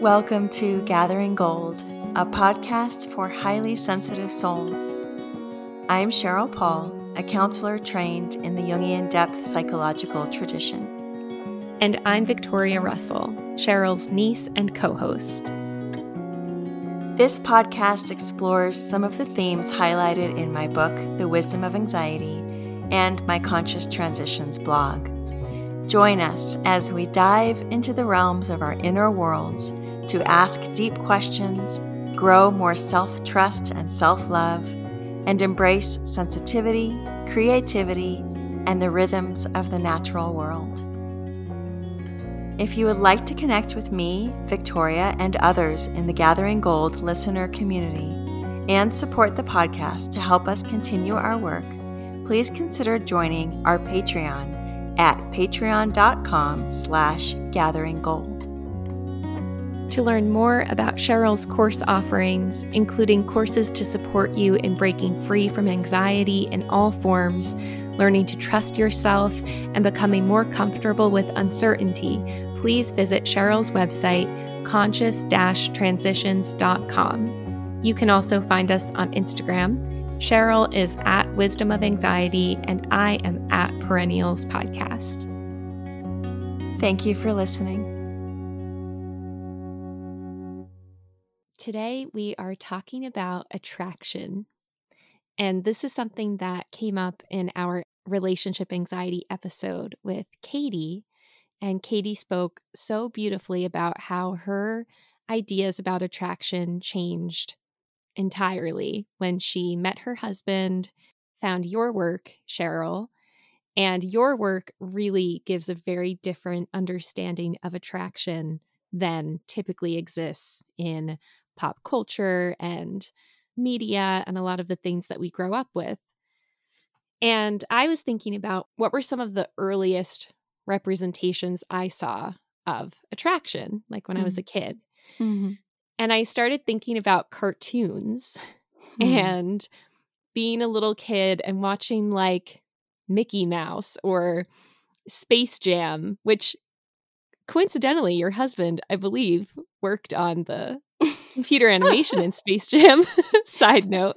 Welcome to Gathering Gold, a podcast for highly sensitive souls. I'm Sheryl Paul, a counselor trained in the Jungian depth psychological tradition. And I'm Victoria Russell, Sheryl's niece and co host. This podcast explores some of the themes highlighted in my book, The Wisdom of Anxiety, and my Conscious Transitions blog. Join us as we dive into the realms of our inner worlds to ask deep questions, grow more self trust and self love, and embrace sensitivity, creativity, and the rhythms of the natural world. If you would like to connect with me, Victoria, and others in the Gathering Gold listener community, and support the podcast to help us continue our work, please consider joining our Patreon at patreon.com slash gatheringgold. To learn more about Sheryl's course offerings, including courses to support you in breaking free from anxiety in all forms, learning to trust yourself, and becoming more comfortable with uncertainty, please visit Sheryl's website, conscious transitions.com. You can also find us on Instagram. Sheryl is at Wisdom of Anxiety, and I am at Perennials Podcast. Thank you for listening. Today, we are talking about attraction. And this is something that came up in our relationship anxiety episode with Katie. And Katie spoke so beautifully about how her ideas about attraction changed entirely when she met her husband, found your work, Sheryl. And your work really gives a very different understanding of attraction than typically exists in pop culture and media and a lot of the things that we grow up with. And I was thinking about what were some of the earliest representations I saw of attraction, like when mm. I was a mm. kid. Mm-hmm. And I started thinking about cartoons mm. and being a little kid and watching like Mickey Mouse or Space Jam, which coincidentally, your husband, I believe, worked on the computer animation in Space Jam. Side note.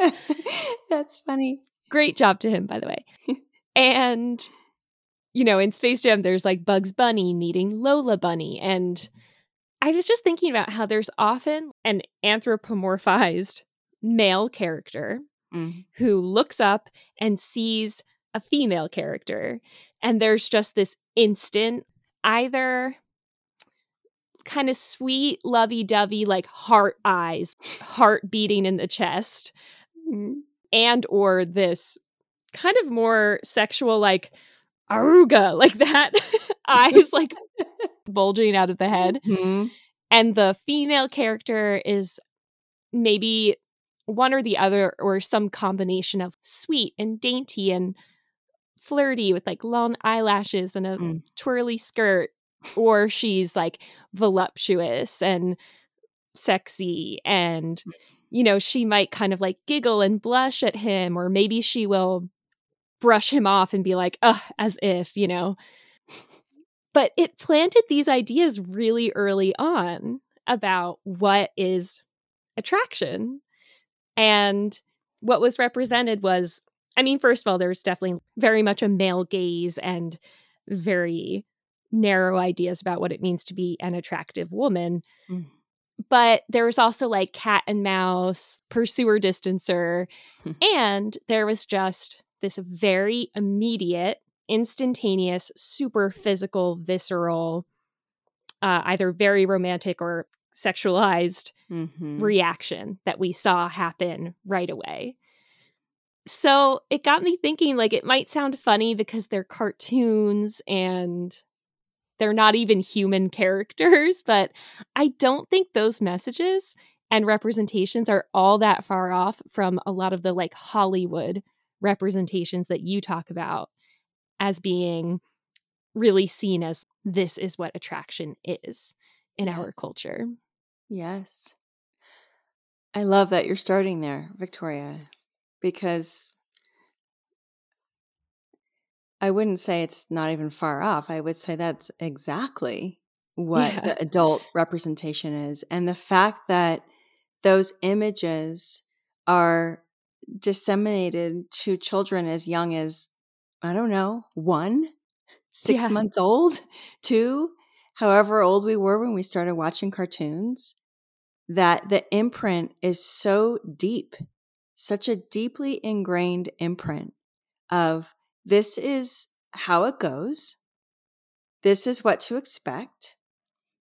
That's funny. Great job to him, by the way. And, you know, in Space Jam, there's like Bugs Bunny meeting Lola Bunny. And I was just thinking about how there's often an anthropomorphized male character mm. who looks up and sees a female character. And there's just this instant either kind of sweet, lovey dovey, like heart eyes, heart beating in the chest, mm-hmm. and or this kind of more sexual, like aruga, like that, eyes like bulging out of the head. Mm-hmm. And the female character is maybe one or the other, or some combination of sweet and dainty and flirty with like long eyelashes and a mm. twirly skirt or she's like voluptuous and sexy and mm. you know she might kind of like giggle and blush at him or maybe she will brush him off and be like ugh as if you know but it planted these ideas really early on about what is attraction and what was represented was i mean first of all there was definitely very much a male gaze and very narrow ideas about what it means to be an attractive woman. Mm. But there was also like cat and mouse, pursuer distancer, hmm. and there was just this very immediate, instantaneous, super physical, visceral, uh, either very romantic or sexualized mm-hmm. reaction that we saw happen right away. So it got me thinking like it might sound funny because they're cartoons and they're not even human characters, but I don't think those messages and representations are all that far off from a lot of the like Hollywood representations that you talk about as being really seen as this is what attraction is in yes. our culture. Yes. I love that you're starting there, Victoria, because I wouldn't say it's not even far off. I would say that's exactly what yeah. the adult representation is. And the fact that those images are disseminated to children as young as, I don't know, one, six yeah. months old, two, however old we were when we started watching cartoons, that the imprint is so deep, such a deeply ingrained imprint of this is how it goes. This is what to expect.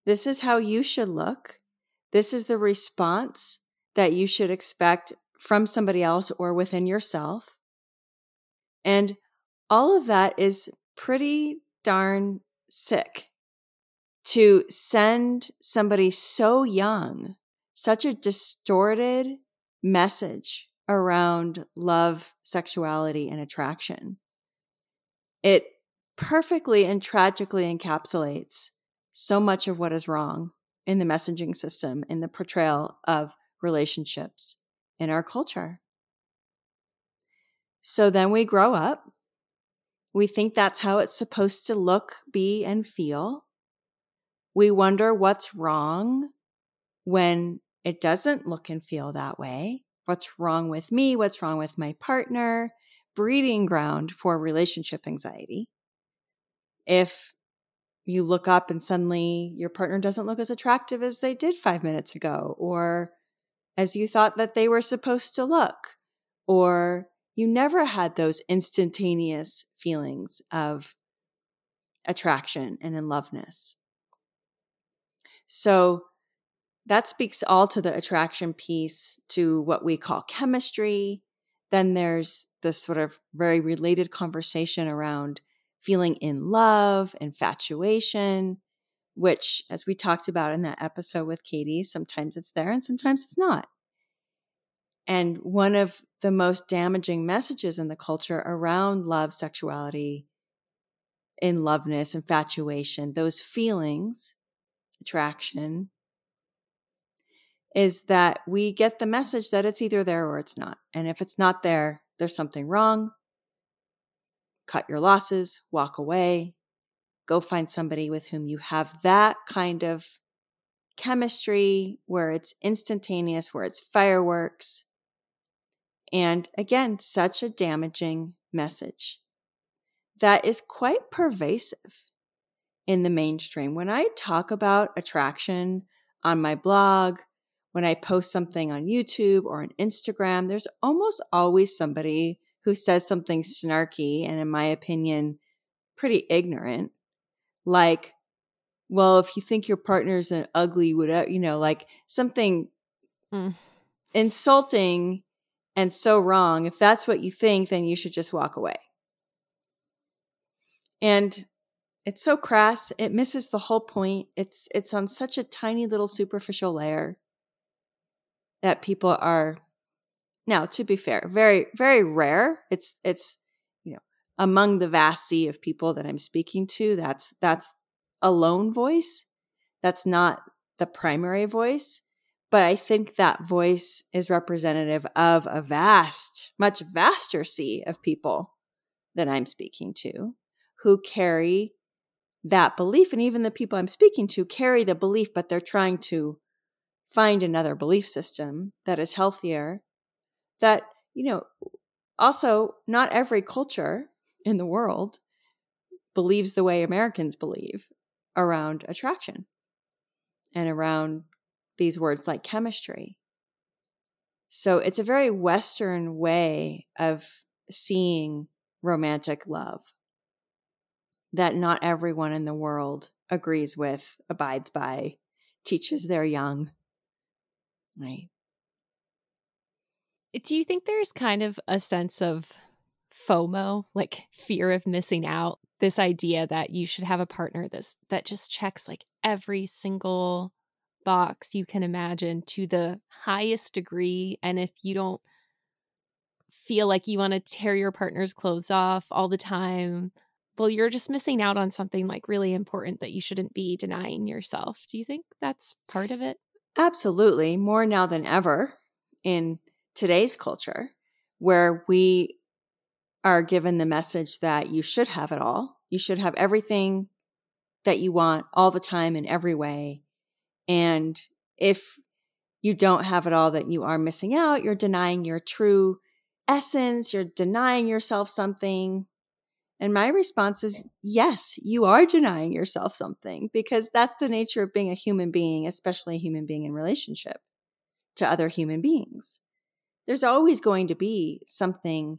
This is how you should look. This is the response that you should expect from somebody else or within yourself. And all of that is pretty darn sick to send somebody so young such a distorted message around love, sexuality, and attraction. It perfectly and tragically encapsulates so much of what is wrong in the messaging system, in the portrayal of relationships in our culture. So then we grow up. We think that's how it's supposed to look, be, and feel. We wonder what's wrong when it doesn't look and feel that way. What's wrong with me? What's wrong with my partner? Breeding ground for relationship anxiety. If you look up and suddenly your partner doesn't look as attractive as they did five minutes ago, or as you thought that they were supposed to look, or you never had those instantaneous feelings of attraction and in loveness. So that speaks all to the attraction piece, to what we call chemistry. Then there's this sort of very related conversation around feeling in love, infatuation, which, as we talked about in that episode with Katie, sometimes it's there and sometimes it's not. And one of the most damaging messages in the culture around love, sexuality, in loveness, infatuation, those feelings, attraction, is that we get the message that it's either there or it's not. And if it's not there, there's something wrong. Cut your losses, walk away, go find somebody with whom you have that kind of chemistry where it's instantaneous, where it's fireworks. And again, such a damaging message that is quite pervasive in the mainstream. When I talk about attraction on my blog, when I post something on YouTube or on Instagram, there's almost always somebody who says something snarky and, in my opinion, pretty ignorant. Like, well, if you think your partner's an ugly, whatever, you know, like something mm. insulting and so wrong. If that's what you think, then you should just walk away. And it's so crass. It misses the whole point. It's it's on such a tiny little superficial layer that people are now to be fair very very rare it's it's among the vast sea of people that i'm speaking to that's that's a lone voice. That's not the primary voice but i think that voice is representative of a vast much vaster sea of people that i'm speaking to who carry that belief and even the people i'm speaking to carry the belief but they're trying to find another belief system that is healthier that you know also not every culture in the world believes the way americans believe around attraction and around these words like chemistry so it's a very western way of seeing romantic love that not everyone in the world agrees with abides by teaches their young Right. Do you think there's kind of a sense of FOMO, like fear of missing out? This idea that you should have a partner this that just checks like every single box you can imagine to the highest degree. And if you don't feel like you want to tear your partner's clothes off all the time, well, you're just missing out on something like really important that you shouldn't be denying yourself. Do you think that's part of it? Absolutely, more now than ever in today's culture, where we are given the message that you should have it all. You should have everything that you want all the time in every way. And if you don't have it all, that you are missing out, you're denying your true essence, you're denying yourself something. And my response is yes, you are denying yourself something because that's the nature of being a human being, especially a human being in relationship to other human beings. There's always going to be something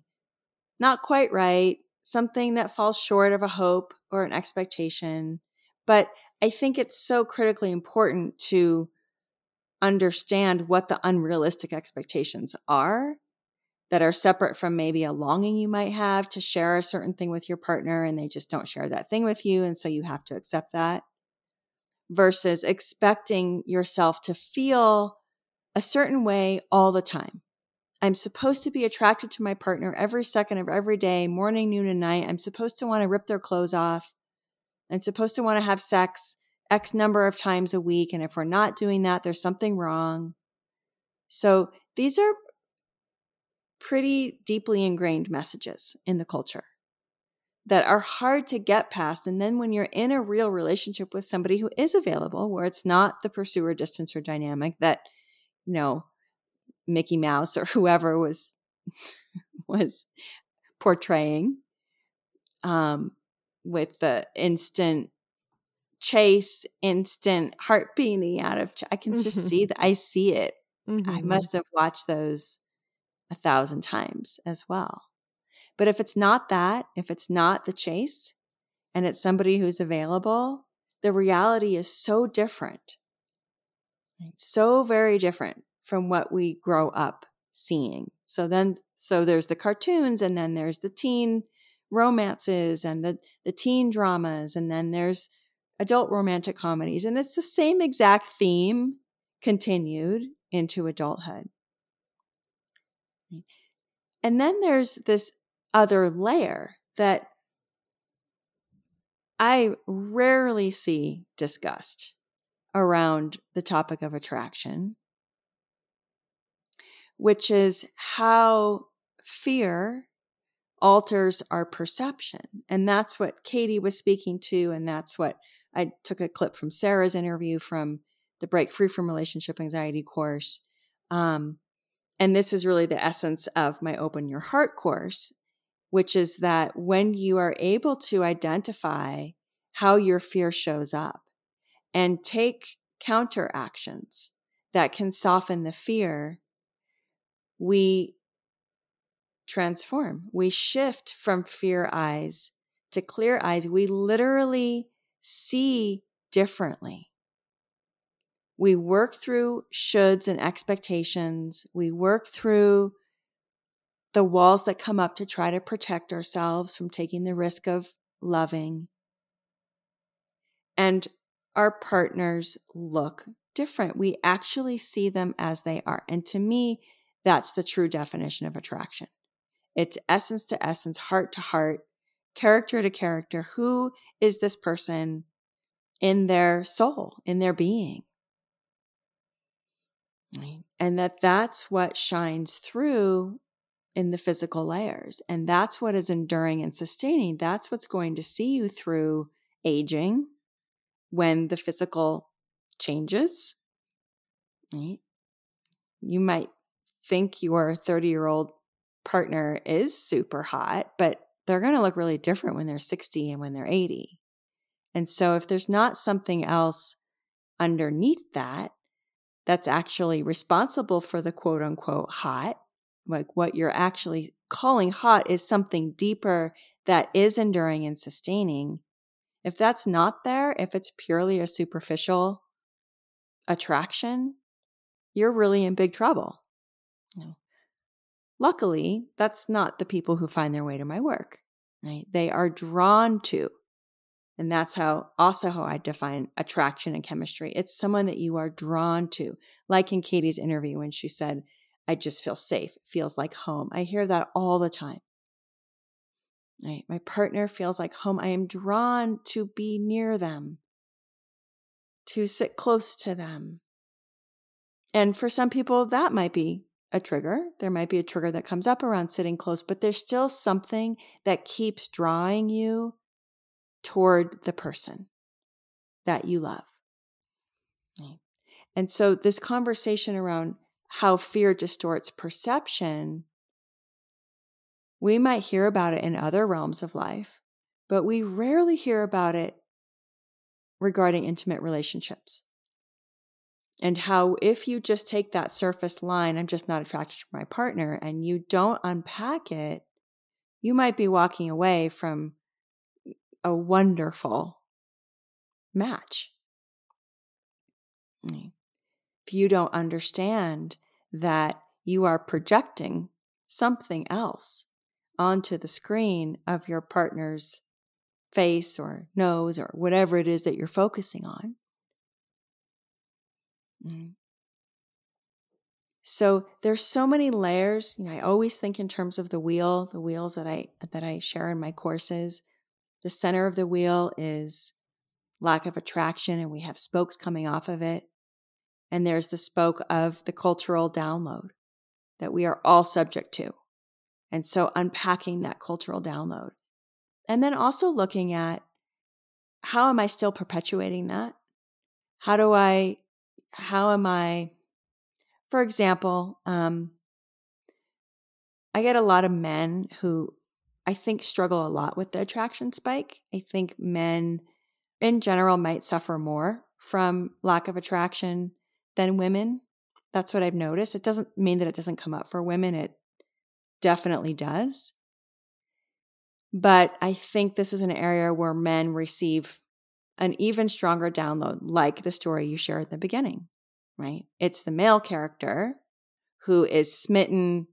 not quite right, something that falls short of a hope or an expectation. But I think it's so critically important to understand what the unrealistic expectations are that are separate from maybe a longing you might have to share a certain thing with your partner and they just don't share that thing with you. And so you have to accept that versus expecting yourself to feel a certain way all the time. I'm supposed to be attracted to my partner every second of every day, morning, noon, and night. I'm supposed to want to rip their clothes off. I'm supposed to want to have sex X number of times a week. And if we're not doing that, there's something wrong. So these are pretty deeply ingrained messages in the culture that are hard to get past. And then when you're in a real relationship with somebody who is available, where it's not the pursuer distancer dynamic that, you know, Mickey Mouse or whoever was was portraying um, with the instant chase, instant heart beating out of. Ch- I can just mm-hmm. see that. I see it. Mm-hmm. I must have watched those a thousand times as well. But if it's not that, if it's not the chase, and it's somebody who's available, the reality is so different, so very different from what we grow up seeing. So then, so there's the cartoons, and then there's the teen romances and the, the teen dramas, and then there's adult romantic comedies. And it's the same exact theme continued into adulthood. And then there's this other layer that I rarely see discussed around the topic of attraction which is how fear alters our perception. And that's what Katie was speaking to. And that's what I took a clip from Sarah's interview from the Break Free from Relationship Anxiety course. Um, and this is really the essence of my Open Your Heart course, which is that when you are able to identify how your fear shows up and take counter actions that can soften the fear, we transform. We shift from fear eyes to clear eyes. We literally see differently. We work through shoulds and expectations. We work through the walls that come up to try to protect ourselves from taking the risk of loving. And our partners look different. We actually see them as they are. And to me, that's the true definition of attraction. It's essence to essence, heart to heart, character to character. Who is this person in their soul, in their being? And that that's what shines through in the physical layers. And that's what is enduring and sustaining. That's what's going to see you through aging when the physical changes. Right? You might think your 30 year old partner is super hot, but they're going to look really different when they're 60 and when they're 80. And so if there's not something else underneath that that's actually responsible for the quote unquote hot, like what you're actually calling hot is something deeper that is enduring and sustaining. If that's not there, if it's purely a superficial attraction, you're really in big trouble. No. Luckily, that's not the people who find their way to my work, right? They are drawn to. And that's how also how I define attraction and chemistry. It's someone that you are drawn to. Like in Katie's interview when she said, I just feel safe. It feels like home. I hear that all the time. Right? My partner feels like home. I am drawn to be near them, to sit close to them. And for some people, that might be a trigger. There might be a trigger that comes up around sitting close, but there's still something that keeps drawing you toward the person. that you love. And so, this conversation around how fear distorts perception, we might hear about it in other realms of life, but we rarely hear about it regarding intimate relationships. And how, if you just take that surface line, I'm just not attracted to my partner, and you don't unpack it, you might be walking away from a wonderful match. Mm. If you don't understand that you are projecting something else onto the screen of your partner's face or nose or whatever it is that you're focusing on. Mm. So there's so many layers. You know, I always think in terms of the wheel, the wheels that I that I share in my courses. The center of the wheel is lack of attraction and we have spokes coming off of it. And there's the spoke of the cultural download that we are all subject to. And so unpacking that cultural download. And then also looking at how am I still perpetuating that? How do I, how am I, for example, um, I get a lot of men who I think struggle a lot with the attraction spike. I think men in general might suffer more from lack of attraction than women. That's what I've noticed. It doesn't mean that it doesn't come up for women, it definitely does. But I think this is an area where men receive an even stronger download, like the story you shared at the beginning, right? It's the male character who is smitten,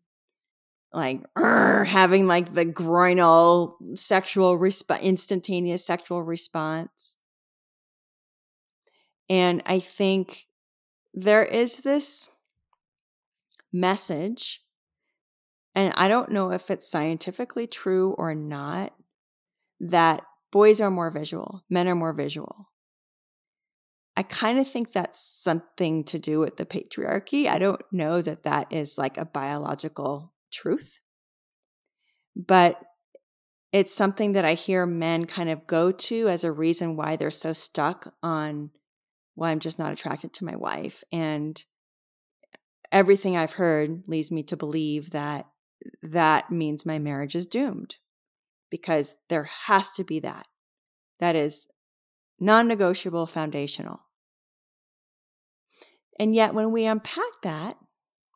like having like the groinal sexual response, instantaneous sexual response. And I think there is this message, and I don't know if it's scientifically true or not, that boys are more visual, men are more visual. I kind of think that's something to do with the patriarchy. I don't know that that is like a biological truth, but it's something that I hear men kind of go to as a reason why they're so stuck on well, I'm just not attracted to my wife. And everything I've heard leads me to believe that that means my marriage is doomed because there has to be that. That is non negotiable, foundational. And yet, when we unpack that,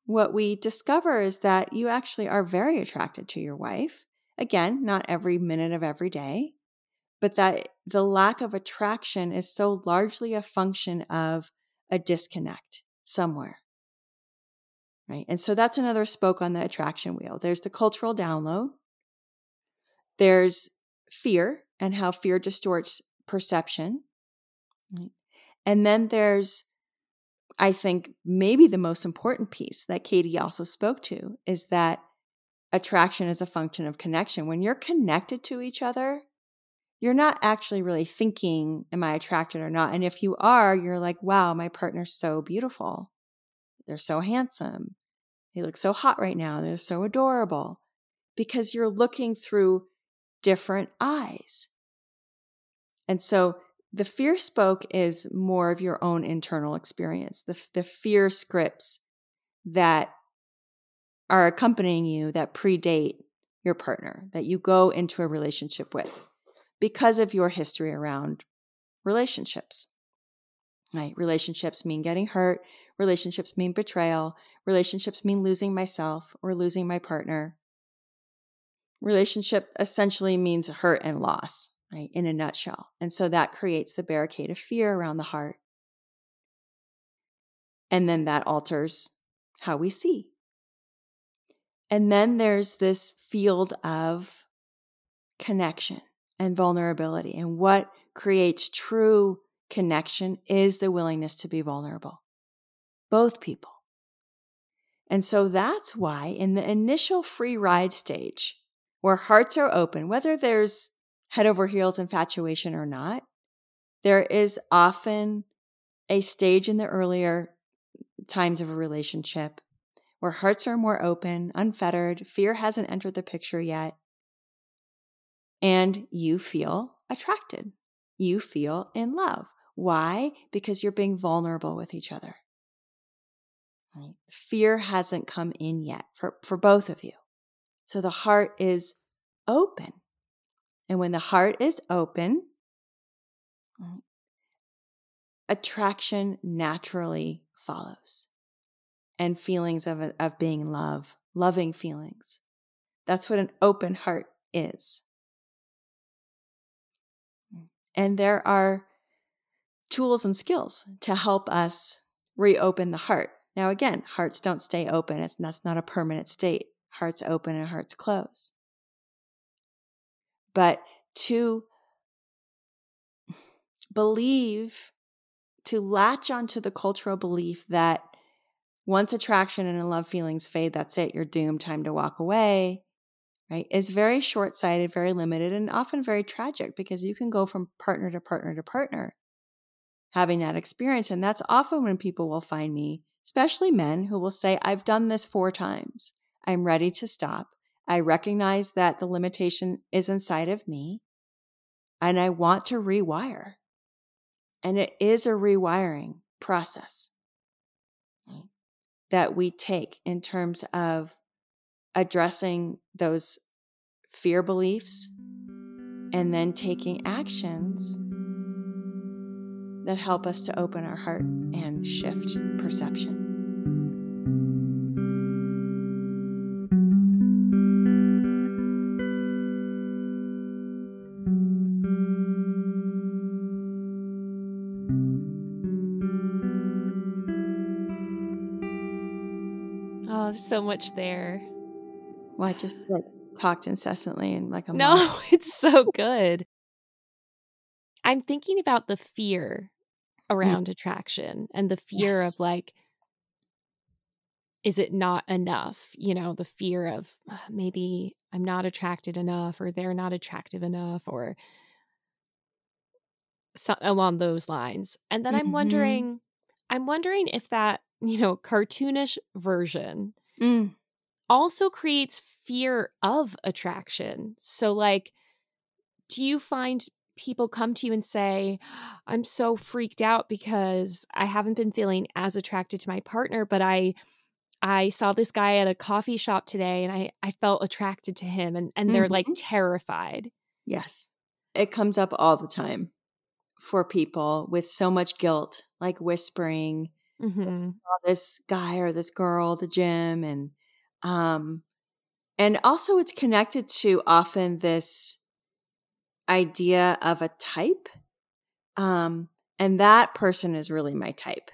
what we discover is that you actually are very attracted to your wife. Again, not every minute of every day, but that the lack of attraction is so largely a function of a disconnect somewhere. Right. And so that's another spoke on the attraction wheel. There's the cultural download, there's fear and how fear distorts perception. And then there's, I think, maybe the most important piece that Katie also spoke to is that attraction is a function of connection. When you're connected to each other, you're not actually really thinking, am I attracted or not? And if you are, you're like, wow, my partner's so beautiful. They're so handsome. They look so hot right now. They're so adorable because you're looking through different eyes. And so the fear spoke is more of your own internal experience, the, the fear scripts that are accompanying you that predate your partner, that you go into a relationship with because of your history around relationships. Right? Relationships mean getting hurt. Relationships mean betrayal. Relationships mean losing myself or losing my partner. Relationship essentially means hurt and loss, right? In a nutshell. And so that creates the barricade of fear around the heart. And then that alters how we see. And then there's this field of connection and vulnerability. And what creates true connection is the willingness to be vulnerable. Both people. And so that's why in the initial free ride stage, where hearts are open, whether there's head over heels infatuation or not, there is often a stage in the earlier times of a relationship where hearts are more open, unfettered, fear hasn't entered the picture yet, and you feel attracted. You feel in love. Why? Because you're being vulnerable with each other. Right? Fear hasn't come in yet for, for both of you. So the heart is open. And when the heart is open, attraction naturally follows and feelings of, of being love, loving feelings. That's what an open heart is. And there are tools and skills to help us reopen the heart. Now, again, hearts don't stay open. It's, that's not a permanent state. Hearts open and hearts close. But to believe, to latch onto the cultural belief that once attraction and love feelings fade, that's it, you're doomed, time to walk away, right, is very short sighted, very limited, and often very tragic because you can go from partner to partner to partner having that experience. And that's often when people will find me, especially men who will say, I've done this four times. I'm ready to stop. I recognize that the limitation is inside of me and I want to rewire. And it is a rewiring process that we take in terms of addressing those fear beliefs and then taking actions that help us to open our heart and shift perception. So much there. Well, I just like talked incessantly and like a no, it's so good. I'm thinking about the fear mm. around mm. attraction and the fear yes. of like, is it not enough? You know, the fear of uh, maybe I'm not attracted enough or they're not attractive enough or so, along those lines. And then mm-hmm. I'm wondering, I'm wondering if that, you know, cartoonish version mm. also creates fear of attraction. So, like, do you find people come to you and say, I'm so freaked out because I haven't been feeling as attracted to my partner, but I I saw this guy at a coffee shop today and I, I felt attracted to him and, and they're mm-hmm. like terrified. Yes. It comes up all the time for people with so much guilt, like whispering, mm-hmm. this guy or this girl at the gym and um and also it's connected to often this idea of a type. Um, and that person is really my type.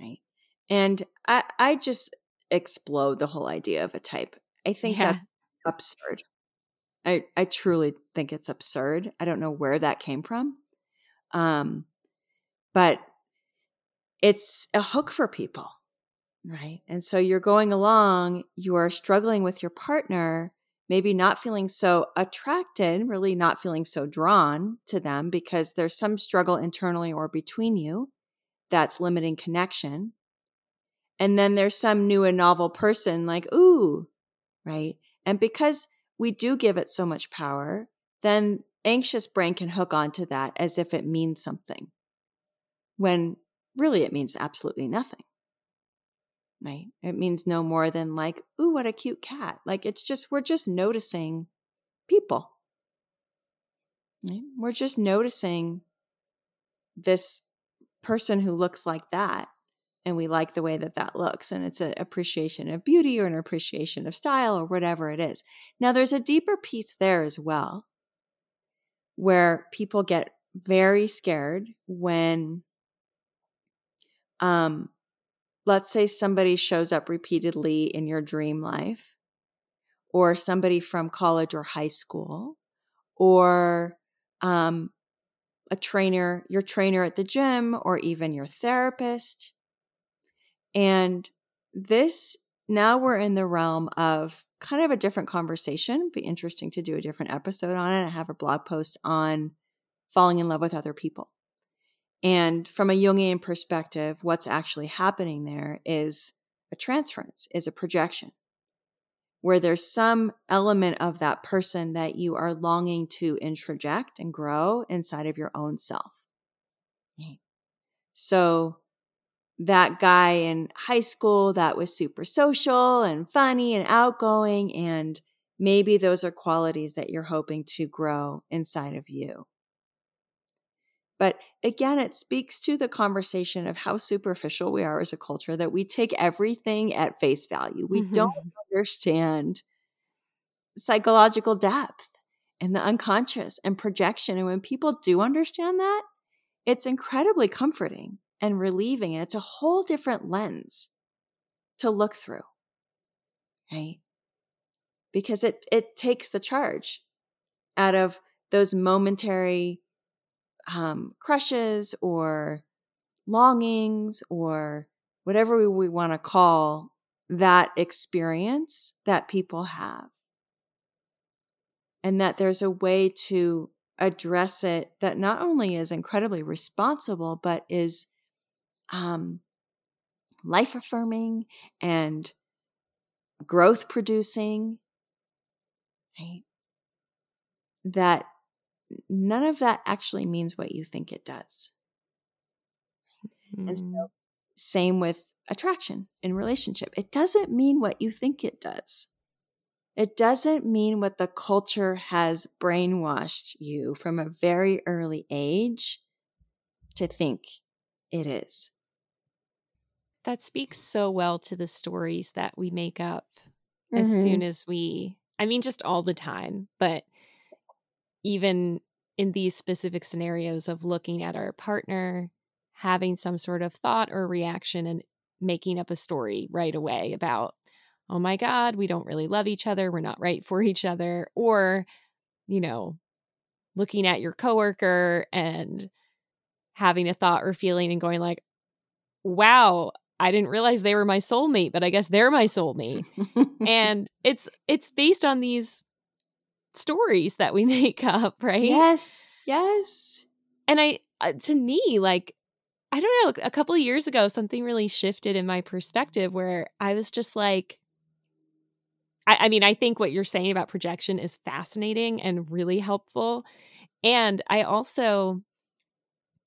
Right. And I, I just explode the whole idea of a type. I think yeah. that's absurd. I, I truly think it's absurd. I don't know where that came from. Um, but it's a hook for people, right? And so you're going along, you are struggling with your partner, maybe not feeling so attracted, really not feeling so drawn to them because there's some struggle internally or between you that's limiting connection. And then there's some new and novel person like, ooh, right? And because we do give it so much power, then anxious brain can hook onto that as if it means something when really it means absolutely nothing right? It means no more than like, ooh, what a cute cat. Like it's just, we're just noticing people. Right? We're just noticing this person who looks like that. And we like the way that that looks. And it's an appreciation of beauty or an appreciation of style or whatever it is. Now, there's a deeper piece there as well where people get very scared when um, let's say somebody shows up repeatedly in your dream life, or somebody from college or high school, or um, a trainer, your trainer at the gym, or even your therapist. And this, now we're in the realm of kind of a different conversation. Be interesting to do a different episode on it. I have a blog post on falling in love with other people. And from a Jungian perspective, what's actually happening there is a transference, is a projection, where there's some element of that person that you are longing to introject and grow inside of your own self. So that guy in high school that was super social and funny and outgoing and maybe those are qualities that you're hoping to grow inside of you. But again, it speaks to the conversation of how superficial we are as a culture that we take everything at face value. We mm-hmm. don't understand psychological depth and the unconscious and projection. And when people do understand that, it's incredibly comforting and relieving. And it's a whole different lens to look through, right? Because it, it takes the charge out of those momentary um, crushes or longings or whatever we, we want to call that experience that people have. And that there's a way to address it that not only is incredibly responsible, but is um, life affirming and growth producing. Right? That none of that actually means what you think it does. Mm. And so, mm. same with attraction in relationship. It doesn't mean what you think it does. It doesn't mean what the culture has brainwashed you from a very early age to think it is. That speaks so well to the stories that we make up mm-hmm. as soon as we, I mean, just all the time, but even in these specific scenarios of looking at our partner, having some sort of thought or reaction, and making up a story right away about, oh my God, we don't really love each other. We're not right for each other. Or, you know, looking at your coworker and having a thought or feeling and going like, wow, I didn't realize they were my soulmate, but I guess they're my soulmate. and it's it's based on these stories that we make up, right? Yes. Yes. And I, uh, to me, like, I don't know, a couple of years ago, something really shifted in my perspective where I was just like, I, I mean, I think what you're saying about projection is fascinating and really helpful. And I also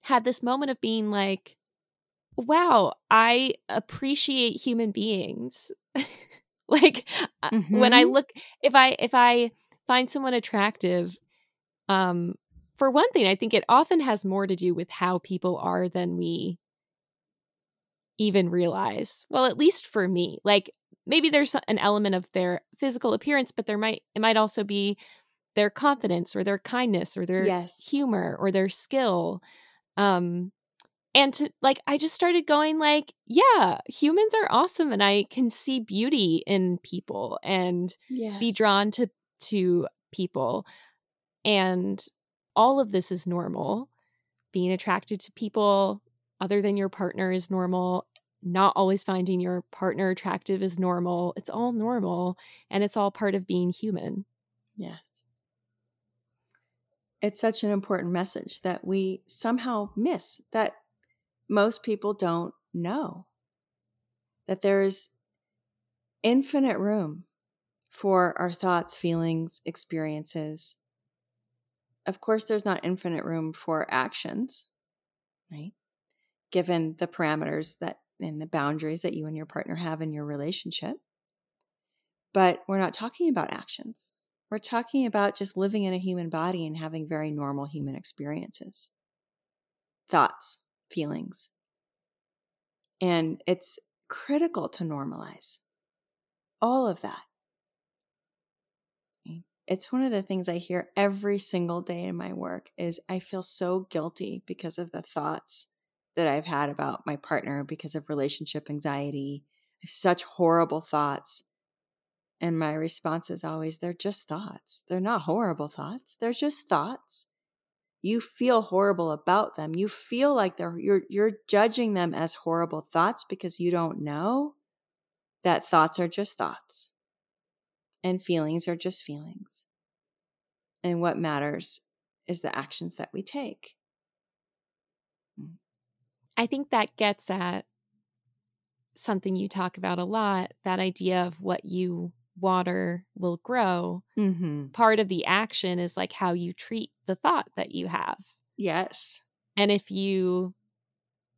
had this moment of being like, wow, I appreciate human beings. like mm-hmm. when I mm-hmm. look if I if I find someone attractive, um, for one thing, I think it often has more to do with how people are than we even realize. Well, at least for me, like maybe there's an element of their physical appearance, but there might it might also be their confidence or their kindness or their yes. humor or their skill. Um and to like I just started going like, yeah, humans are awesome and I can see beauty in people and yes. be drawn to to people. And all of this is normal. Being attracted to people other than your partner is normal. Not always finding your partner attractive is normal. It's all normal and it's all part of being human. Yes. It's such an important message that we somehow miss that most people don't know. That there's infinite room for our thoughts, feelings, experiences. Of course, there's not infinite room for actions, right? Given the parameters that and the boundaries that you and your partner have in your relationship. But we're not talking about actions. We're talking about just living in a human body and having very normal human experiences, thoughts, feelings. And it's critical to normalize all of that it's one of the things I hear every single day in my work is I feel so guilty because of the thoughts that I've had about my partner because of relationship anxiety. Such horrible thoughts. And my response is always they're just thoughts. They're not horrible thoughts. They're just thoughts. You feel horrible about them. You feel like they're you're you're judging them as horrible thoughts because you don't know that thoughts are just thoughts and feelings are just feelings. And what matters is the actions that we take. Mm. I think that gets at something you talk about a lot that idea of what you water will grow. Mm-hmm. Part of the action is like how you treat the thought that you have. Yes. And if you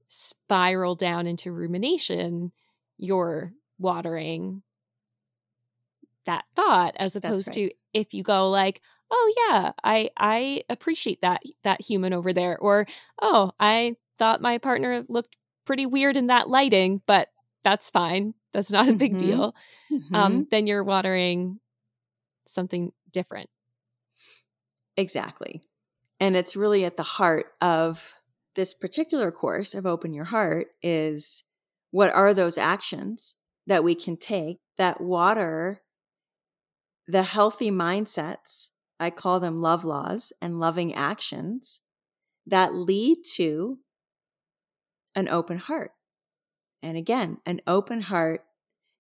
spiral down into rumination, you're watering that thought as opposed right. to if you go like, "Oh yeah, I I appreciate that that human over there," or "Oh, I thought my partner looked pretty weird in that lighting, but that's fine. That's not a big mm-hmm. deal." Mm-hmm. Um, then you're watering something different. Exactly. And it's really at the heart of this particular course of Open Your Heart is what are those actions that we can take that water the healthy mindsets, I call them love laws and loving actions that lead to an open heart. And again, an open heart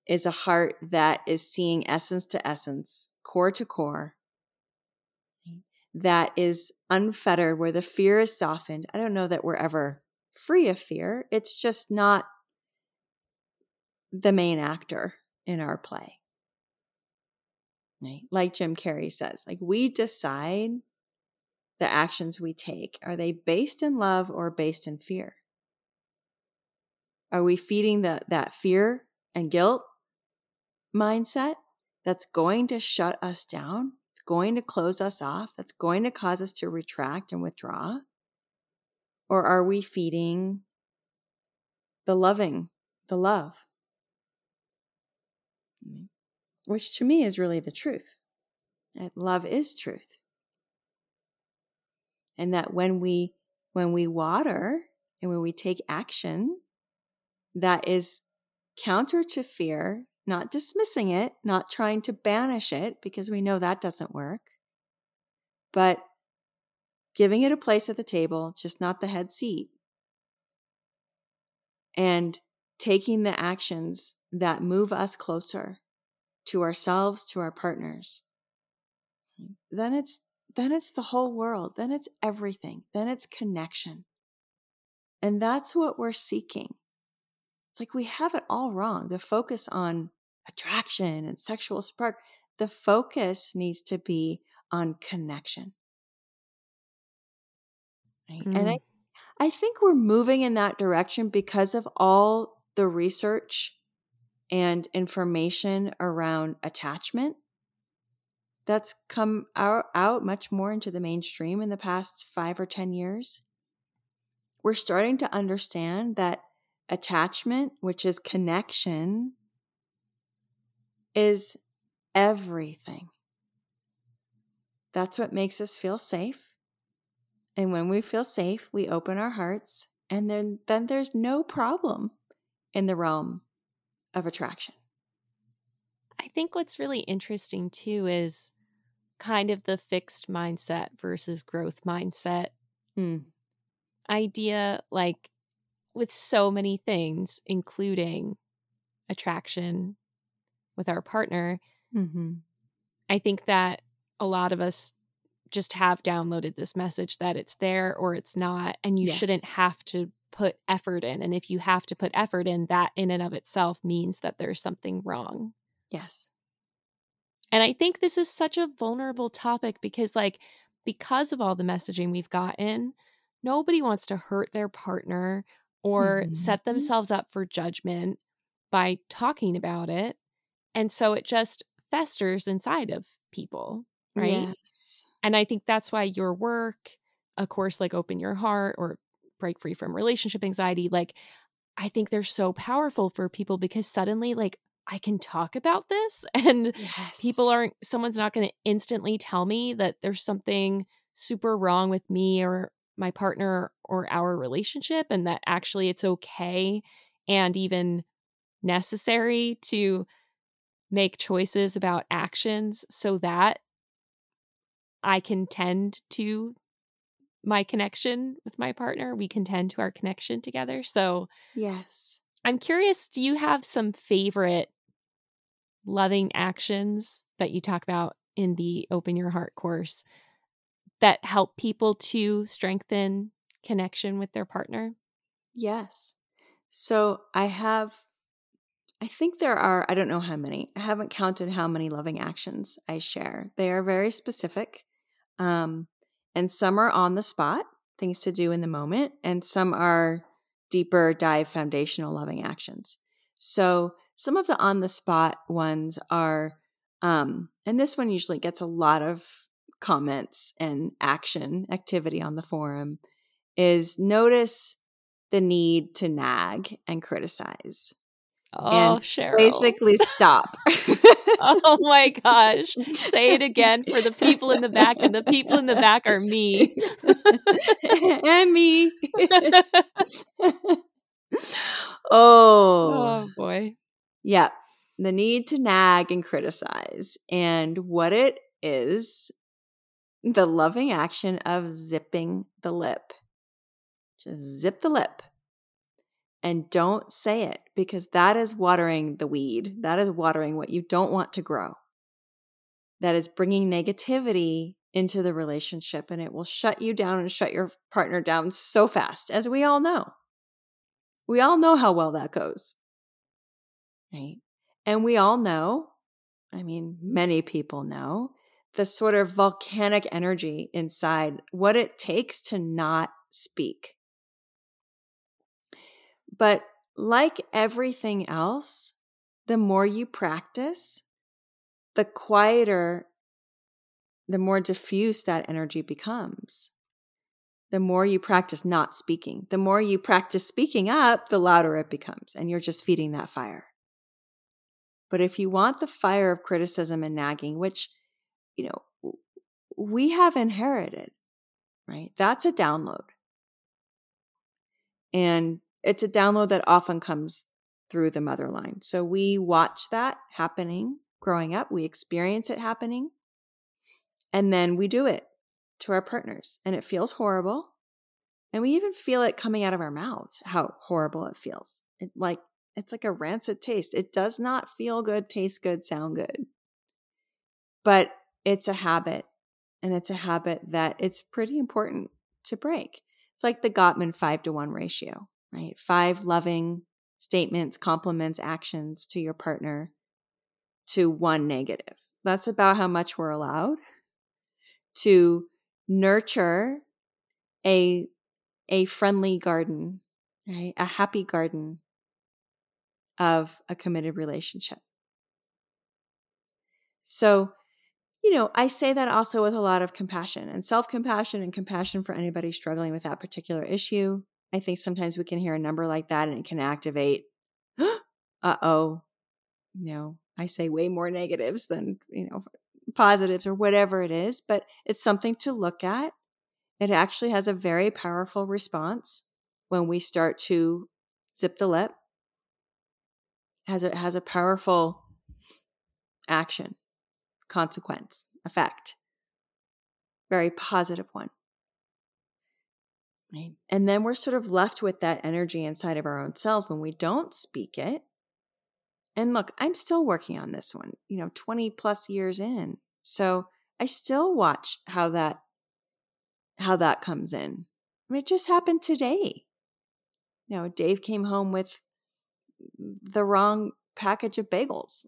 is a heart that is seeing essence to essence, core to core, that is unfettered, where the fear is softened. I don't know that we're ever free of fear. It's just not the main actor in our play. Right? Like Jim Carrey says, like we decide the actions we take. Are they based in love or based in fear? Are we feeding the, that fear and guilt mindset that's going to shut us down? It's going to close us off. That's going to cause us to retract and withdraw? Or are we feeding the loving, the love? Which to me is really the truth. That love is truth. And that when we when we water and when we take action that is counter to fear, not dismissing it, not trying to banish it because we know that doesn't work, but giving it a place at the table, just not the head seat. And taking the actions that move us closer to ourselves, to our partners, then it's then it's the whole world. Then it's everything. Then it's connection. And that's what we're seeking. It's like we have it all wrong. The focus on attraction and sexual spark, the focus needs to be on connection. Right? Mm. And I, I think we're moving in that direction because of all the research and information around attachment that's come out, out much more into the mainstream in the past five or 10 years. We're starting to understand that attachment, which is connection, is everything. That's what makes us feel safe. And when we feel safe, we open our hearts, and then, then there's no problem in the realm of attraction. I think what's really interesting too is kind of the fixed mindset versus growth mindset mm. idea. Like with so many things, including attraction with our partner, mm-hmm. I think that a lot of us just have downloaded this message that it's there or it's not, and you yes. shouldn't have to put effort in. And if you have to put effort in, that in and of itself means that there's something wrong. Yes. And I think this is such a vulnerable topic because, like, because of all the messaging we've gotten, nobody wants to hurt their partner or mm-hmm. set themselves up for judgment by talking about it. And so it just festers inside of people, right? Yes. And I think that's why your work, a course like Open Your Heart or break free from relationship anxiety like i think they're so powerful for people because suddenly like i can talk about this and yes. people aren't someone's not going to instantly tell me that there's something super wrong with me or my partner or our relationship and that actually it's okay and even necessary to make choices about actions so that I can tend to my connection with my partner. We can tend to our connection together. So, yes. I'm curious do you have some favorite loving actions that you talk about in the Open Your Heart course that help people to strengthen connection with their partner? Yes. So, I have I think there are, I don't know how many. I haven't counted how many loving actions I share. They are very specific. Um, and some are on the spot, things to do in the moment, and some are deeper dive foundational loving actions. So some of the on the spot ones are, um, and this one usually gets a lot of comments and action activity on the forum, is notice the need to nag and criticize. Oh, and Sheryl. Basically, stop. oh my gosh. Say it again for the people in the back, and the people in the back are me. and me. oh. Oh boy. Yeah. The need to nag and criticize. And what it is the loving action of zipping the lip. Just zip the lip and don't say it because that is watering the weed. That is watering what you don't want to grow. That is bringing negativity into the relationship and it will shut you down and shut your partner down so fast, as we all know. We all know how well that goes. Right? And we all know, I mean, many people know, the sort of volcanic energy inside, what it takes to not speak. But like everything else, the more you practice, the quieter, the more diffuse that energy becomes. The more you practice not speaking, the more you practice speaking up, the louder it becomes, and you're just feeding that fire. But if you want the fire of criticism and nagging, which, you know, we have inherited, right? That's a download. And it's a download that often comes through the mother line. So we watch that happening growing up, we experience it happening, and then we do it to our partners. And it feels horrible. And we even feel it coming out of our mouths, how horrible it feels. It like it's like a rancid taste. It does not feel good, taste good, sound good. But it's a habit. And it's a habit that it's pretty important to break. It's like the Gottman five to one ratio right? Five loving statements, compliments, actions to your partner to one negative. That's about how much we're allowed to nurture a a friendly garden, right? A happy garden of a committed relationship. So, you know, I say that also with a lot of compassion and self compassion and compassion for anybody struggling with that particular issue. I think sometimes we can hear a number like that and it can activate, uh oh, you know, I say way more negatives than, you know, positives or whatever it is, but it's something to look at. It actually has a very powerful response when we start to zip the lip. Has a has a powerful action, consequence, effect. Very positive one. Right. And then we're sort of left with that energy inside of our own selves when we don't speak it. And look, I'm still working on this one, you know, 20 plus years in. So I still watch how that how that comes in. I mean, it just happened today. You know, Dave came home with the wrong package of bagels.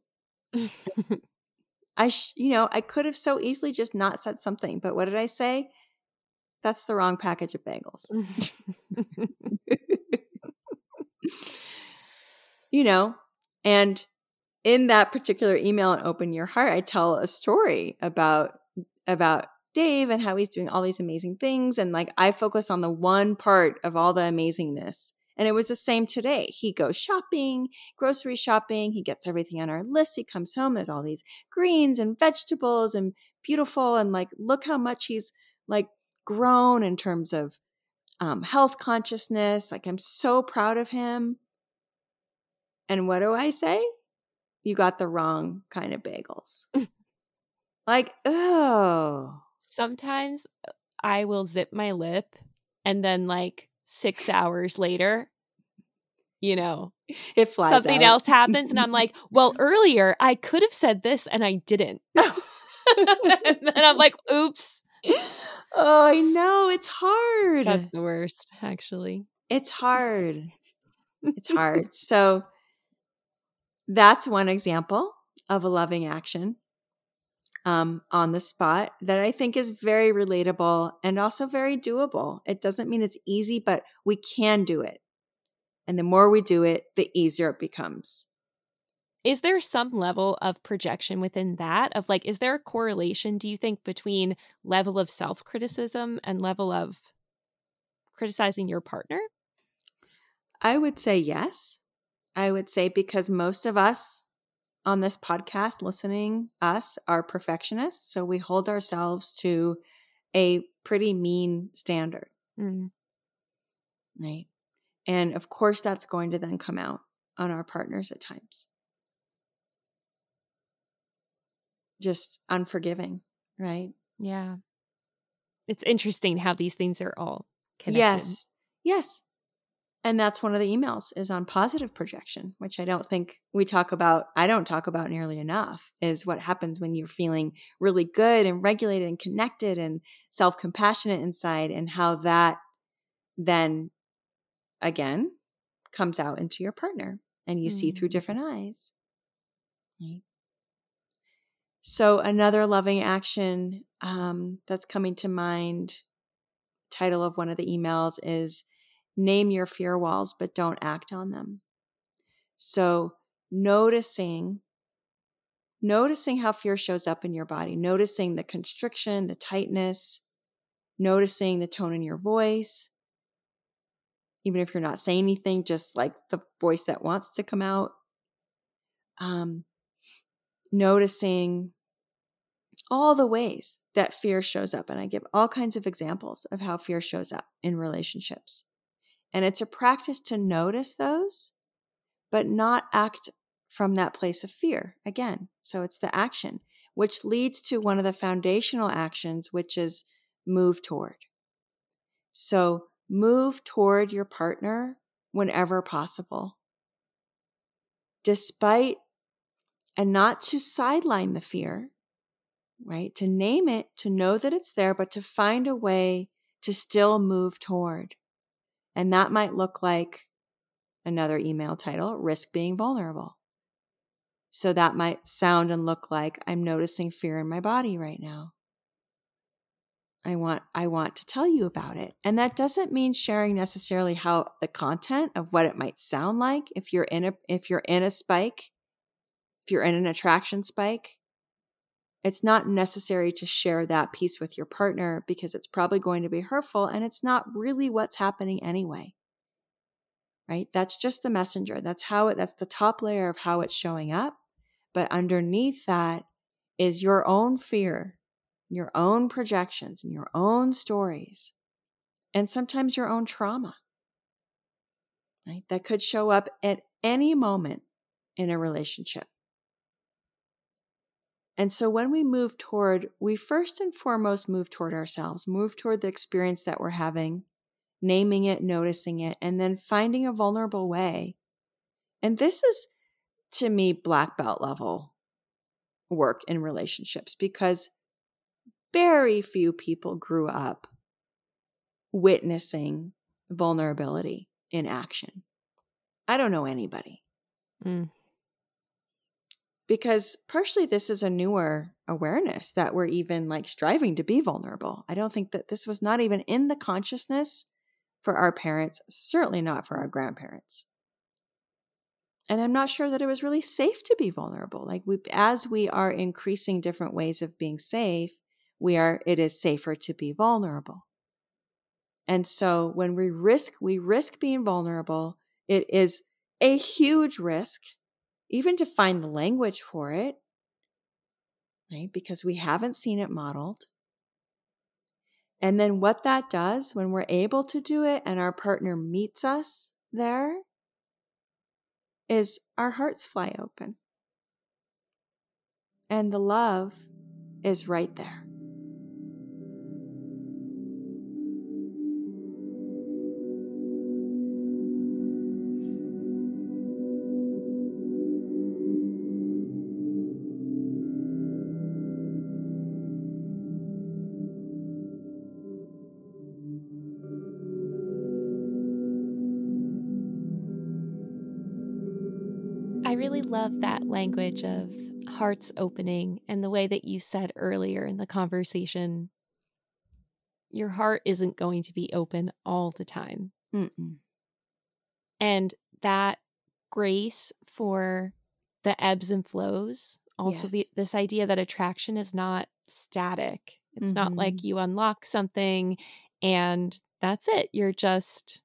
I, sh- you know, I could have so easily just not said something, but what did I say? That's the wrong package of bagels. you know, and in that particular email and open your heart, I tell a story about about Dave and how he's doing all these amazing things and like I focus on the one part of all the amazingness. And it was the same today. He goes shopping, grocery shopping, he gets everything on our list. He comes home, there's all these greens and vegetables and beautiful and like look how much he's like grown in terms of um, health consciousness. Like, I'm so proud of him. And what do I say? You got the wrong kind of bagels. like, oh. Sometimes uh, I will zip my lip and then, like, six hours later, you know, it flies something out. else happens. And I'm like, well, earlier I could have said this and I didn't. and then I'm like, oops oh, I know. It's hard. That's the worst, actually. It's hard. it's hard. So that's one example of a loving action um, on the spot that I think is very relatable and also very doable. It doesn't mean it's easy, but we can do it. And the more we do it, the easier it becomes. Is there some level of projection within that? Of like, is there a correlation, do you think, between level of self criticism and level of criticizing your partner? I would say yes. I would say because most of us on this podcast listening, us are perfectionists. So we hold ourselves to a pretty mean standard. Mm. Right. And of course, that's going to then come out on our partners at times. Just unforgiving, right? Yeah. It's interesting how these things are all connected. Yes. Yes. And that's one of the emails is on positive projection, which I don't think we talk about, I don't talk about nearly enough, is what happens when you're feeling really good and regulated and connected and self compassionate inside, and how that then again comes out into your partner and you mm-hmm. see through mm. different eyes. Right? So, another loving action um, that's coming to mind, title of one of the emails is name your fear walls, but don't act on them. So, noticing noticing how fear shows up in your body, noticing the constriction, the tightness, noticing the tone in your voice. Even if you're not saying anything, just like the voice that wants to come out. Um, noticing all the ways that fear shows up. And I give all kinds of examples of how fear shows up in relationships. And it's a practice to notice those, but not act from that place of fear again. So it's the action, which leads to one of the foundational actions, which is move toward. So move toward your partner whenever possible. Despite, and not to sideline the fear, right? To name it, to know that it's there, but to find a way to still move toward. And that might look like another email title risk being vulnerable. So that might sound and look like I'm noticing fear in my body right now. I want I want to tell you about it. And that doesn't mean sharing necessarily how the content of what it might sound like if you're in a if you're in a spike, if you're in an attraction spike, it's not necessary to share that piece with your partner because it's probably going to be hurtful and it's not really what's happening anyway. Right? That's just the messenger. That's how it, that's the top layer of how it's showing up. But underneath that is your own fear, your own projections, and your own stories, and sometimes your own trauma. Right? That could show up at any moment in a relationship. And so when we move toward, we first and foremost move toward ourselves, move toward the experience that we're having, naming it, noticing it, and then finding a vulnerable way. And this is, to me, black belt level work in relationships because very few people grew up witnessing vulnerability in action. I don't know anybody. Mm because partially this is a newer awareness that we're even like striving to be vulnerable. I don't think that this was not even in the consciousness for our parents, certainly not for our grandparents. And I'm not sure that it was really safe to be vulnerable. Like we as we are increasing different ways of being safe, we are it is safer to be vulnerable. And so when we risk we risk being vulnerable, it is a huge risk even to find the language for it, right? Because we haven't seen it modeled. And then what that does when we're able to do it and our partner meets us there is our hearts fly open. And the love is right there. Love that language of hearts opening and the way that you said earlier in the conversation your heart isn't going to be open all the time. Mm-mm. And that grace for the ebbs and flows. Also, yes. the, this idea that attraction is not static. It's mm-hmm. not like mm-hmm. you unlock something and that's it. You're just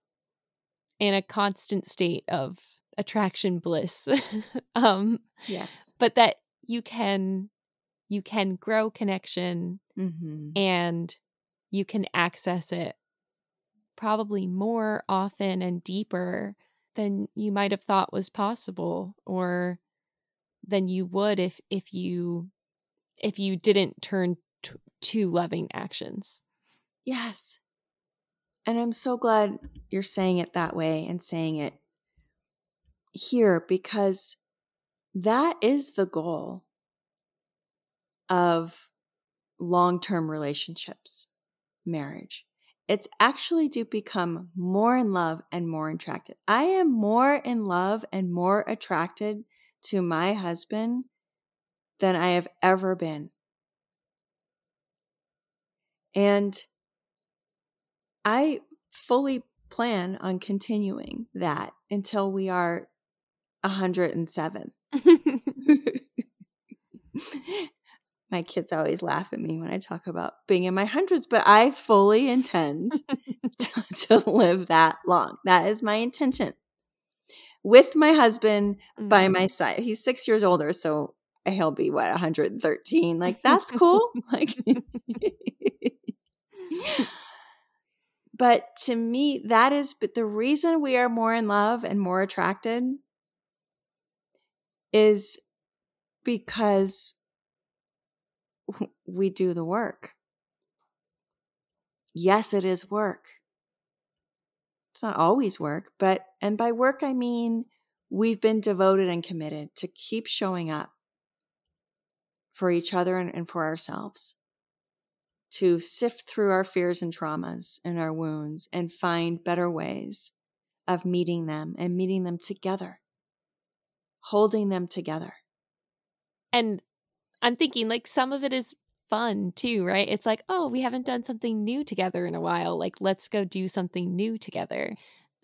in a constant state of attraction bliss. um yes. But that you can you can grow connection mm-hmm. and you can access it probably more often and deeper than you might have thought was possible or than you would if if you if you didn't turn t- to loving actions. Yes. And I'm so glad you're saying it that way and saying it here because that is the goal of long term relationships, marriage. It's actually to become more in love and more attracted. I am more in love and more attracted to my husband than I have ever been. And I fully plan on continuing that until we are 107. my kids always laugh at me when I talk about being in my hundreds, but I fully intend to, to, live that long. That is my intention. With my husband mm-hmm. by my side. He's six years older, so he'll be what 113. Like that's cool. like But to me, that is but the reason we are more in love and more attracted is because we do the work. Yes, it is work. It's not always work, but, and by work, I mean we've been devoted and committed to keep showing up for each other and, and for ourselves to sift through our fears and traumas and our wounds and find better ways of meeting them and meeting them together, holding them together. And I'm thinking like some of it is fun too, right? It's like, oh, we haven't done something new together in a while. Like, let's go do something new together.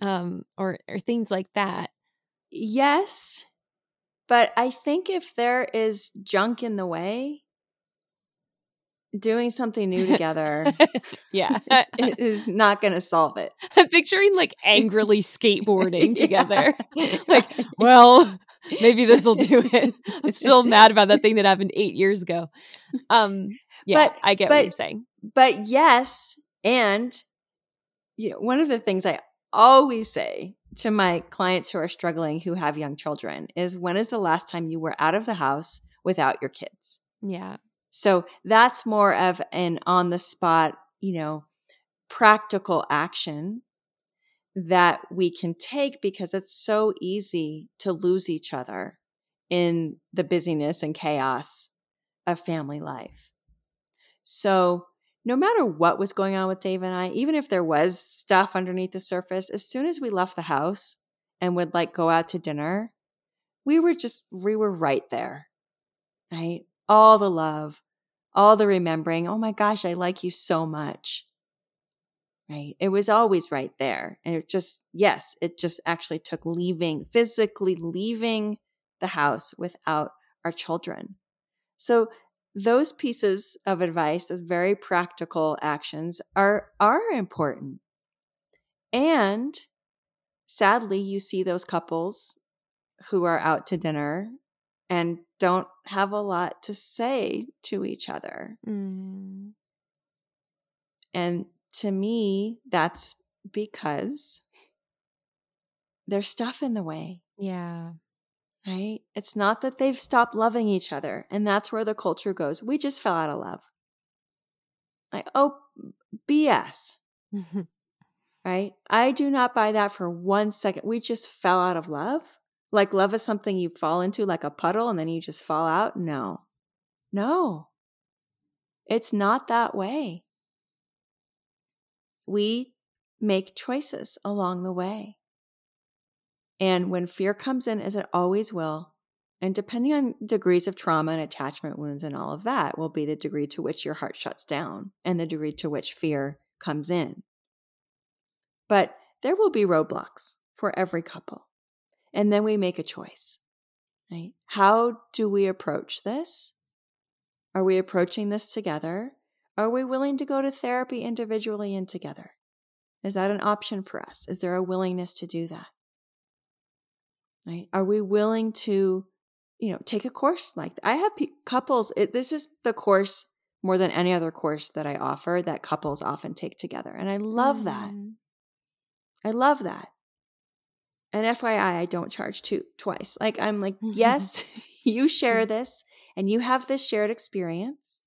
Um, or or things like that. Yes. But I think if there is junk in the way, doing something new together yeah is not going to solve it i'm picturing like angrily skateboarding together like well maybe this will do it. I'm still mad about that thing that happened eight years ago. Um yeah but, i get but, what you're saying. but yes and you know one of the things i always say to my clients who are struggling who have young children is when is the last time you were out of the house without your kids? Yeah. So that's more of an on the spot, you know, practical action that we can take because it's so easy to lose each other in the busyness and chaos of family life. So, no matter what was going on with Dave and I, even if there was stuff underneath the surface, as soon as we left the house and would like go out to dinner, we were just, we were right there, right? all the love, all the remembering. Oh my gosh, I like you so much. Right. It was always right there. And it just, yes, it just actually took leaving, physically leaving the house without our children. So those pieces of advice, those very practical actions are, are important. And sadly, you see those couples who are out to dinner and don't have a lot to say to each other. Mm. And to me, that's because there's stuff in the way. Yeah. Right? It's not that they've stopped loving each other. And that's where the culture goes. We just fell out of love. Like, oh, BS. right? I do not buy that for one second. We just fell out of love. Like love is something you fall into like a puddle and then you just fall out? No. No. It's not that way. We make choices along the way. And when fear comes in, as it always will, and depending on degrees of trauma and attachment wounds and all of that, will be the degree to which your heart shuts down and the degree to which fear comes in. But there will be roadblocks for every couple. And then we make a choice. Right? How do we approach this? Are we approaching this together? Are we willing to go to therapy individually and together? Is that an option for us? Is there a willingness to do that? Right? Are we willing to, you know, take a course like that? I have pe- couples, it, this is the course more than any other course that I offer that couples often take together. And I love mm. that. I love that. And FYI, I don't charge two twice. Like I'm like, yes, you share this and you have this shared experience.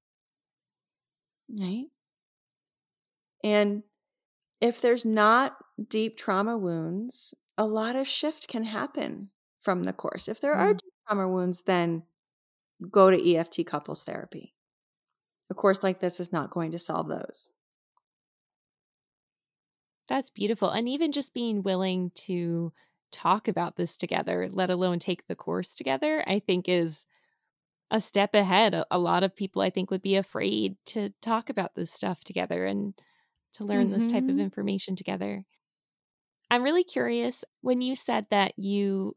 Right? And if there's not deep trauma wounds, a lot of shift can happen from the course. If there mm. are deep trauma wounds, then go to EFT couples therapy. A course like this is not going to solve those. That's beautiful. And even just being willing to talk about this together, let alone take the course together, I think is a step ahead. A, lot of people, I think, would be afraid to talk about this stuff together and to learn mm-hmm. this type of mm-hmm. information together. I'm really curious when you said that you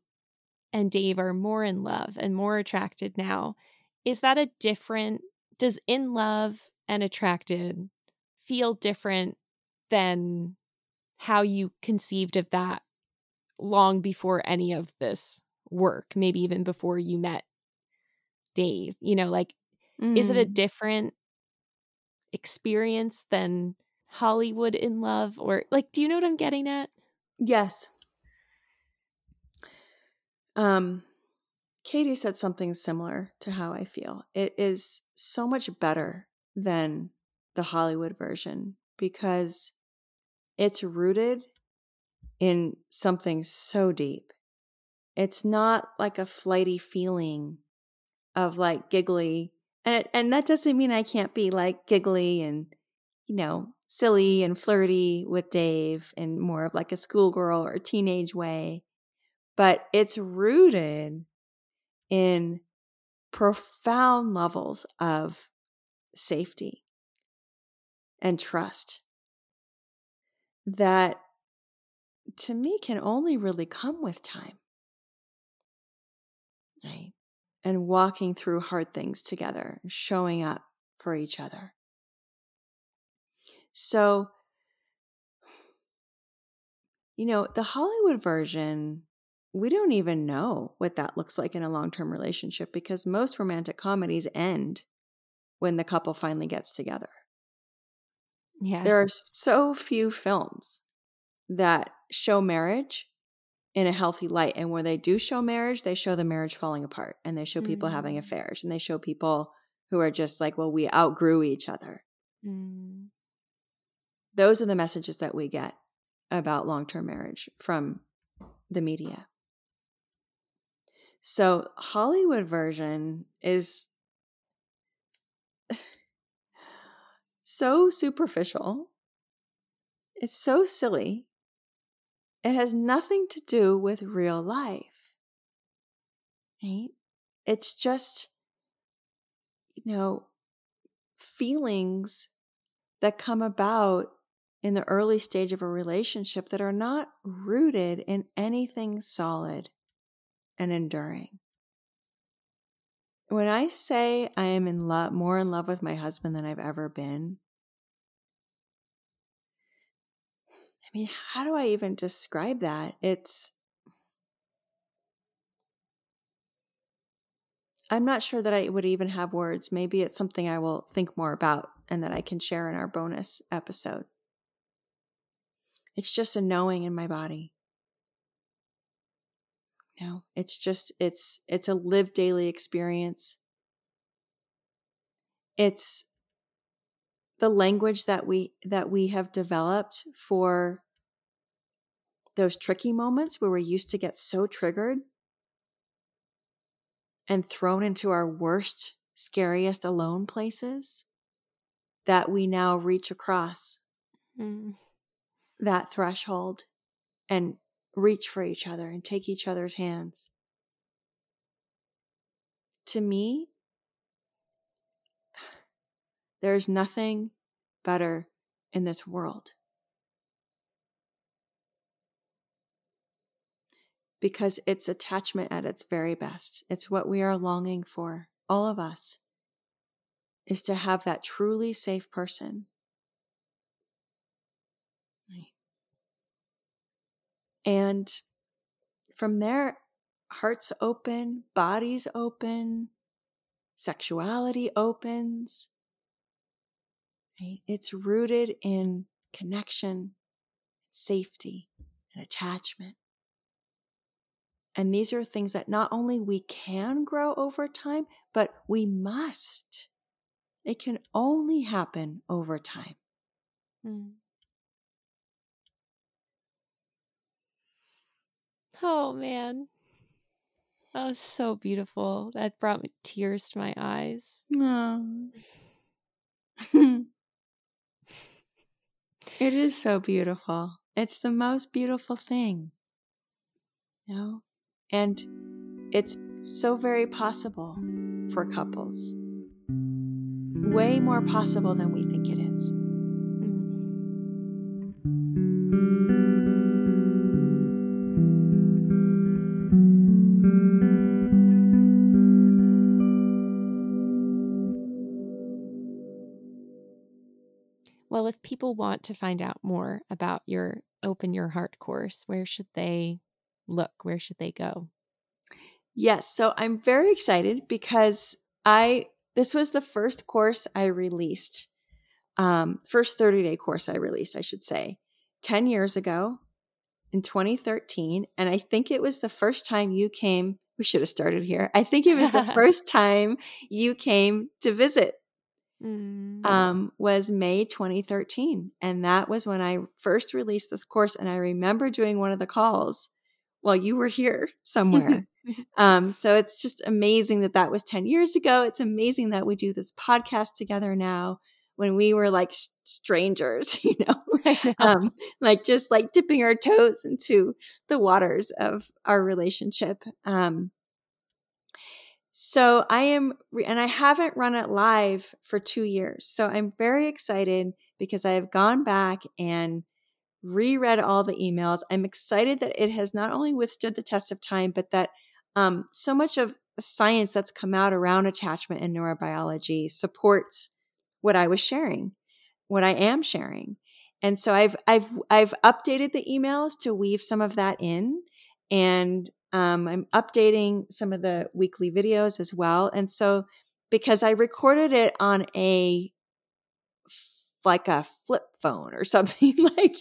and Dave are more in love and more attracted now, is that a different, does in love and attracted feel different than how you conceived of that long before any of this work, maybe even before you met Dave? You know, like, mm. is it a mm. different experience than Hollywood in love? Or, like, do you know what I'm getting at? Yes. Um, Katie said something similar to how I feel. It is so much better than the Hollywood version because it's rooted in something so deep. It's not like a flighty feeling of like giggly. And, and that doesn't mean I can't be like giggly and, you know, silly and flirty with Dave in more of like a schoolgirl or teenage way. But it's rooted in profound levels of safety and trust that to me can only really come with time. Right? And walking through hard things together, showing up for each other. So, you know, the Hollywood version, we don't even know what that looks like in a long term relationship because most romantic comedies end when the couple finally gets together. Yeah. There are so few films that show marriage in a healthy light. And where they do show marriage, they show the marriage falling apart and they show people mm-hmm. having affairs and they show people who are just like, well, we outgrew each other. Mm. Those are the messages that we get about long term marriage from the media. So, Hollywood version is so superficial. It's so silly. It has nothing to do with real life. Right? It's just, you know, feelings that come about in the early stage of a relationship that are not rooted in anything solid and enduring. When I say I am in love, more in love with my husband than I've ever been, mean, how do I even describe that? It's, I'm not sure that I would even have words. Maybe it's something I will think more about and that I can share in our bonus episode. It's just a knowing in my body. No, it's just it's it's a live daily experience. It's the language that we that we have developed for those tricky moments where we used to get so triggered and thrown into our worst, scariest alone places that we now reach across mm. that threshold and reach for each other and take each other's hands. To me, there's nothing better in this world. Because it's attachment at its very best. It's what we are longing for, all of us, is to have that truly safe person. And from there, hearts open, bodies open, sexuality opens. It's rooted in connection, safety, and attachment. And these are things that not only we can grow over time, but we must. It can only happen over time. Mm. Oh man. That was so beautiful. That brought tears to my eyes. Oh. it is so beautiful. It's the most beautiful thing. You know? And it's so very possible for couples. Way more possible than we think it is. Well, if people want to find out more about your Open Your Heart course, where should they look? Where should they go? Yes, so I'm very excited because I this was the first course I released. Um, first 30 day course I released, I should say, 10 years ago in 2013. And I think it was the first time you came. We should have started here. I think it was the first time you came to visit mm. um, was May 2013. And that was when I first released this course. And I remember doing one of the calls while you were here somewhere. um, so it's just amazing that that was 10 years ago. It's amazing that we do this podcast together now when we were like strangers, you know. Um, like just like dipping our toes into the waters of our relationship. Um, so I am, and I haven't run it live for two years. So I'm very excited because I have gone back and reread all the emails. I'm excited that it has not only withstood the test of time, but that um, so much of science that's come out around attachment and neurobiology supports what I was sharing, what I am sharing. And so I've I've I've updated the emails to weave some of that in and um, I'm updating some of the weekly videos as well. And so, because I recorded it on a like a flip phone or something like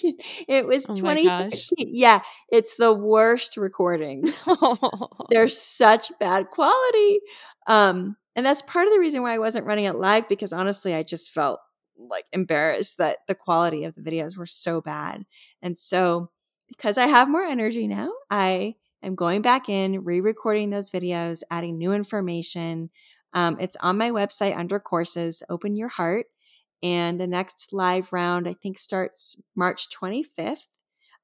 it was oh 2013 yeah it's the worst recordings. They're such bad quality. Um and that's part of the reason why i wasn't running it live because honestly i just felt like embarrassed that the quality of the videos were so bad. And so because i have more energy now i I'm going back in, re recording those videos, adding new information. Um, it's on my website under courses, Open Your Heart. And the next live round, I think, starts March 25th.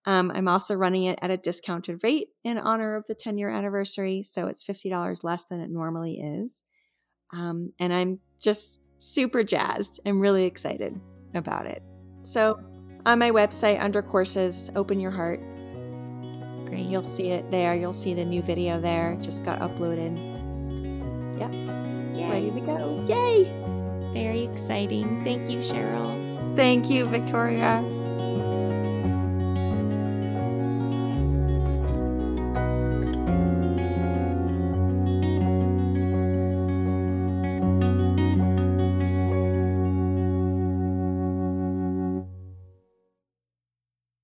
Um, I'm also running it at a discounted rate in honor of the 10 year anniversary. So it's $50 less than it normally is. Um, and I'm just super jazzed. I'm really excited about it. So on my website under courses, Open Your Heart, Great. You'll see it there. You'll see the new video there. Just got uploaded. Yep. Yay. Ready to go. Yay! Very exciting. Thank you, Sheryl. Thank you, Victoria.